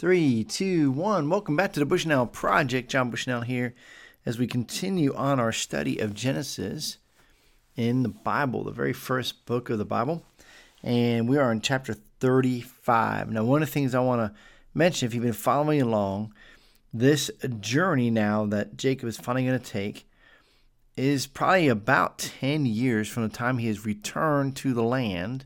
Three, two, one. Welcome back to the Bushnell Project. John Bushnell here as we continue on our study of Genesis in the Bible, the very first book of the Bible. And we are in chapter 35. Now, one of the things I want to mention, if you've been following along, this journey now that Jacob is finally going to take is probably about 10 years from the time he has returned to the land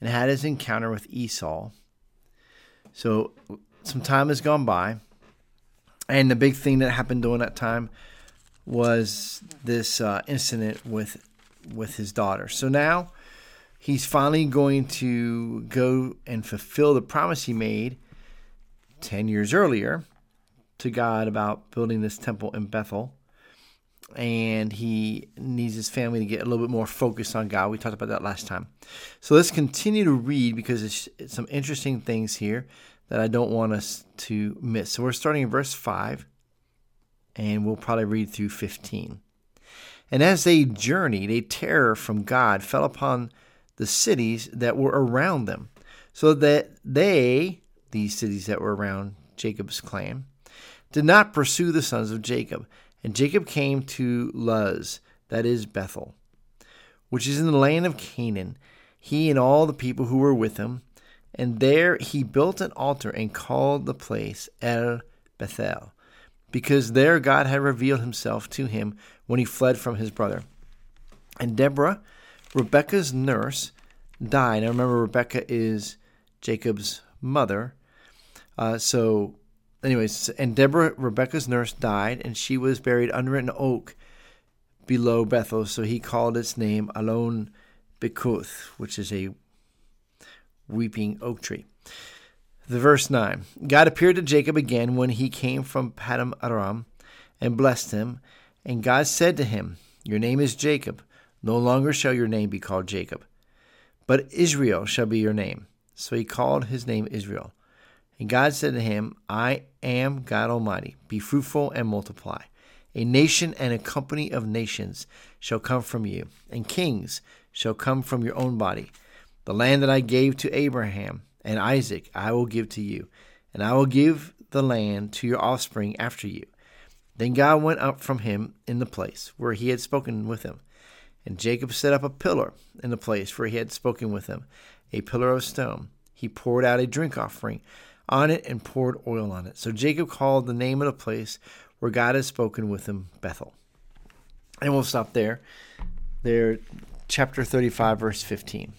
and had his encounter with Esau. So some time has gone by, and the big thing that happened during that time was this uh, incident with with his daughter. So now he's finally going to go and fulfill the promise he made ten years earlier to God about building this temple in Bethel. And he needs his family to get a little bit more focused on God. We talked about that last time. So let's continue to read because it's, it's some interesting things here that I don't want us to miss. So we're starting in verse 5, and we'll probably read through 15. And as they journeyed, a terror from God fell upon the cities that were around them, so that they, these cities that were around Jacob's clan, did not pursue the sons of Jacob. And Jacob came to Luz, that is Bethel, which is in the land of Canaan, he and all the people who were with him and there he built an altar and called the place El Bethel, because there God had revealed himself to him when he fled from his brother. And Deborah, Rebekah's nurse, died. Now remember, Rebekah is Jacob's mother. Uh, so, anyways, and Deborah, Rebekah's nurse, died, and she was buried under an oak below Bethel. So he called its name Alon Bachuth, which is a weeping oak tree. The verse 9 God appeared to Jacob again when he came from Paddan Aram and blessed him. And God said to him, Your name is Jacob. No longer shall your name be called Jacob, but Israel shall be your name. So he called his name Israel. And God said to him, I am God Almighty. Be fruitful and multiply. A nation and a company of nations shall come from you, and kings shall come from your own body. The land that I gave to Abraham and Isaac I will give to you, and I will give the land to your offspring after you. Then God went up from him in the place where he had spoken with him. And Jacob set up a pillar in the place where he had spoken with him, a pillar of stone. He poured out a drink offering on it and poured oil on it. So Jacob called the name of the place where God had spoken with him Bethel. And we'll stop there. There, chapter 35, verse 15.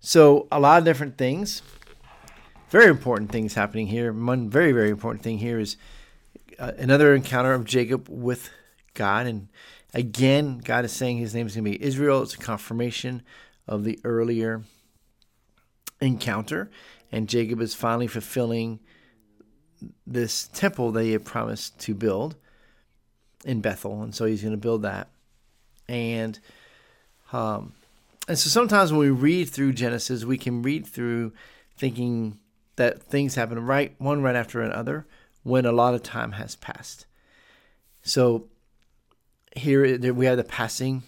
So a lot of different things. Very important things happening here. One very very important thing here is uh, another encounter of Jacob with God, and again, God is saying His name is going to be Israel. It's a confirmation of the earlier encounter, and Jacob is finally fulfilling this temple that he had promised to build in Bethel, and so he's going to build that. And um, and so sometimes when we read through Genesis, we can read through thinking that things happen right one right after another when a lot of time has passed. So here we have the passing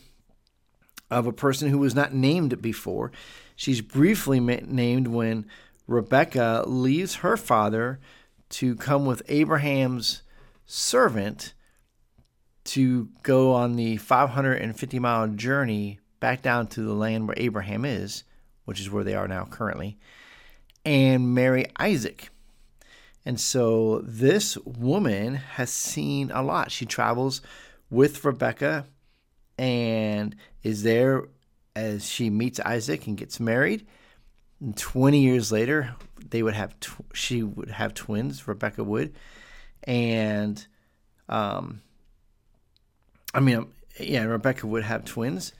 of a person who was not named before. She's briefly named when Rebecca leaves her father to come with Abraham's servant to go on the 550 mile journey back down to the land where Abraham is, which is where they are now currently, and marry Isaac. And so this woman has seen a lot. She travels with Rebecca and is there as she meets Isaac and gets married. And 20 years later, they would have tw- she would have twins, Rebecca would. And um I mean, yeah, Rebecca would have twins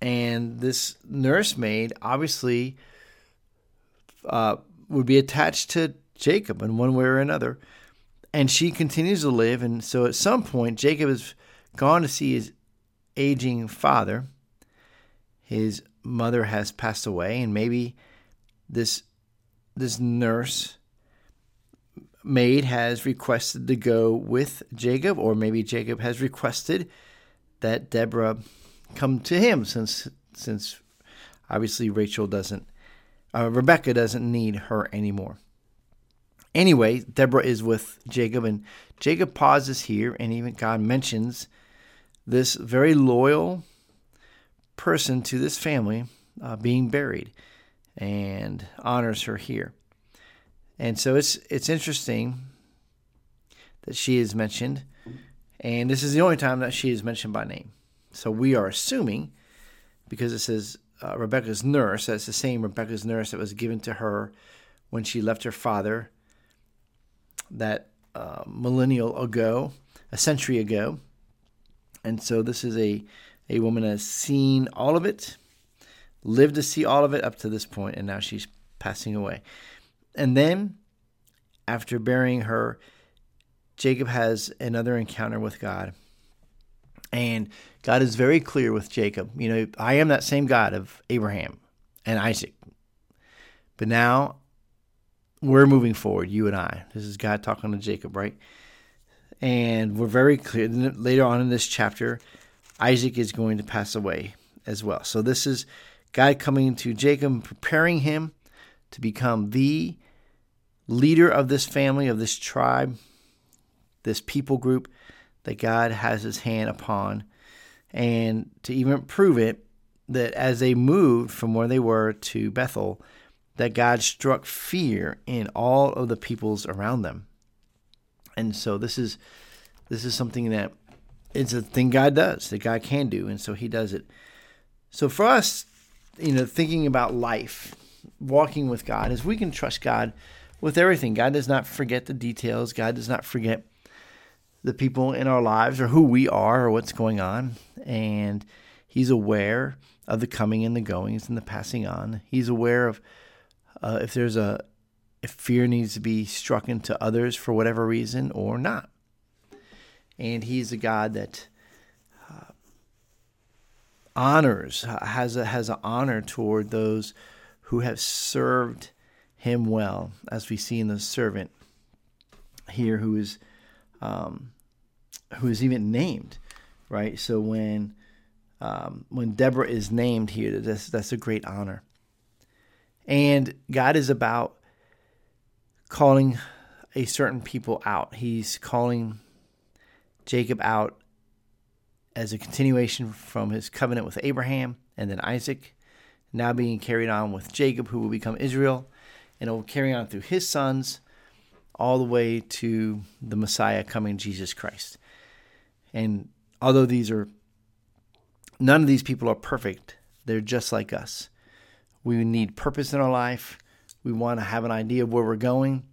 and this nursemaid obviously uh, would be attached to Jacob in one way or another. And she continues to live. And so at some point, Jacob has gone to see his aging father. His mother has passed away, and maybe this this nurse maid has requested to go with Jacob, or maybe Jacob has requested that Deborah come to him since since obviously Rachel doesn't uh, Rebecca doesn't need her anymore. Anyway, Deborah is with Jacob, and Jacob pauses here, and even God mentions this very loyal person to this family uh, being buried and honors her here. And so it's it's interesting that she is mentioned, and this is the only time that she is mentioned by name. So we are assuming, because it says uh, Rebecca's nurse, that's the same Rebecca's nurse that was given to her when she left her father that uh, millennial ago, a century ago. And so this is a, a woman that has seen all of it, lived to see all of it up to this point, and now she's passing away. And then, after burying her, Jacob has another encounter with God. And God is very clear with Jacob. You know, I am that same God of Abraham and Isaac. But now we're moving forward, you and I. This is God talking to Jacob, right? And we're very clear later on in this chapter, Isaac is going to pass away as well. So this is God coming to Jacob, preparing him to become the leader of this family, of this tribe, this people group that God has his hand upon. And to even prove it, that as they moved from where they were to Bethel, that God struck fear in all of the peoples around them. And so this is this is something that it's a thing God does, that God can do, and so he does it. So for us, you know, thinking about life, walking with God, is we can trust God with everything. God does not forget the details. God does not forget the people in our lives or who we are or what's going on. And he's aware of the coming and the goings and the passing on. He's aware of uh, if there's a if fear needs to be struck into others for whatever reason or not. And He's a God that uh, honors has a, has an honor toward those who have served Him well, as we see in the servant here, who is um, who is even named, right? So when um, when Deborah is named here, that's that's a great honor. And God is about calling a certain people out. He's calling Jacob out as a continuation from his covenant with Abraham and then Isaac, now being carried on with Jacob, who will become Israel, and it will carry on through his sons all the way to the Messiah coming, Jesus Christ. And although these are, none of these people are perfect, they're just like us. We need purpose in our life. We want to have an idea of where we're going.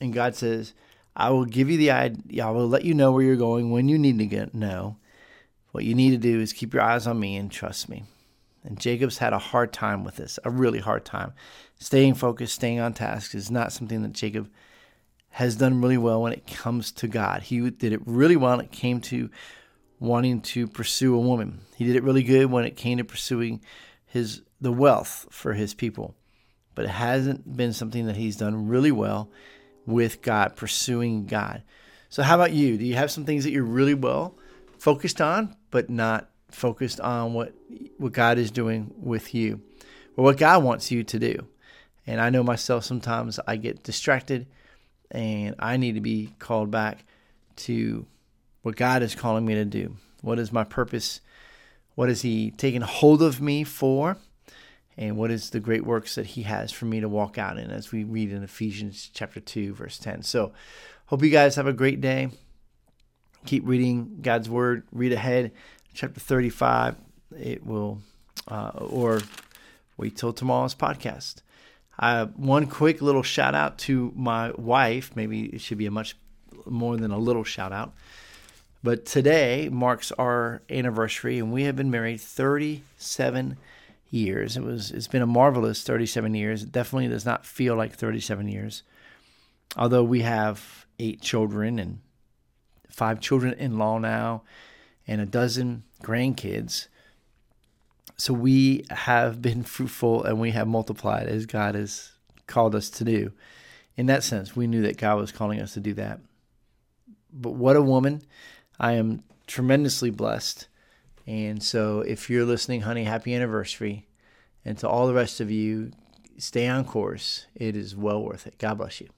And God says, I will give you the idea. I will let you know where you're going when you need to get, know. What you need to do is keep your eyes on me and trust me. And Jacob's had a hard time with this, a really hard time. Staying focused, staying on task is not something that Jacob has done really well when it comes to God. He did it really well when it came to wanting to pursue a woman. He did it really good when it came to pursuing his the wealth for his people. But it hasn't been something that he's done really well with God, pursuing God. So, how about you? Do you have some things that you're really well focused on, but not focused on what what God is doing with you, or what God wants you to do? And I know myself sometimes I get distracted, and I need to be called back to what God is calling me to do. What is my purpose? What is He taking hold of me for? and what is the great works that he has for me to walk out in as we read in Ephesians chapter 2 verse 10. So hope you guys have a great day. Keep reading God's word, read ahead chapter 35. It will uh, or wait till tomorrow's podcast. Uh, one quick little shout out to my wife. Maybe it should be a much more than a little shout out. But today marks our anniversary, and we have been married 37 years. It was it's been a marvelous 37 years. It definitely does not feel like 37 years. Although we have eight children and five children in law now and a dozen grandkids. So we have been fruitful and we have multiplied as God has called us to do. In that sense, we knew that God was calling us to do that. But what a woman. I am tremendously blessed and so, if you're listening, honey, happy anniversary. And to all the rest of you, stay on course. It is well worth it. God bless you.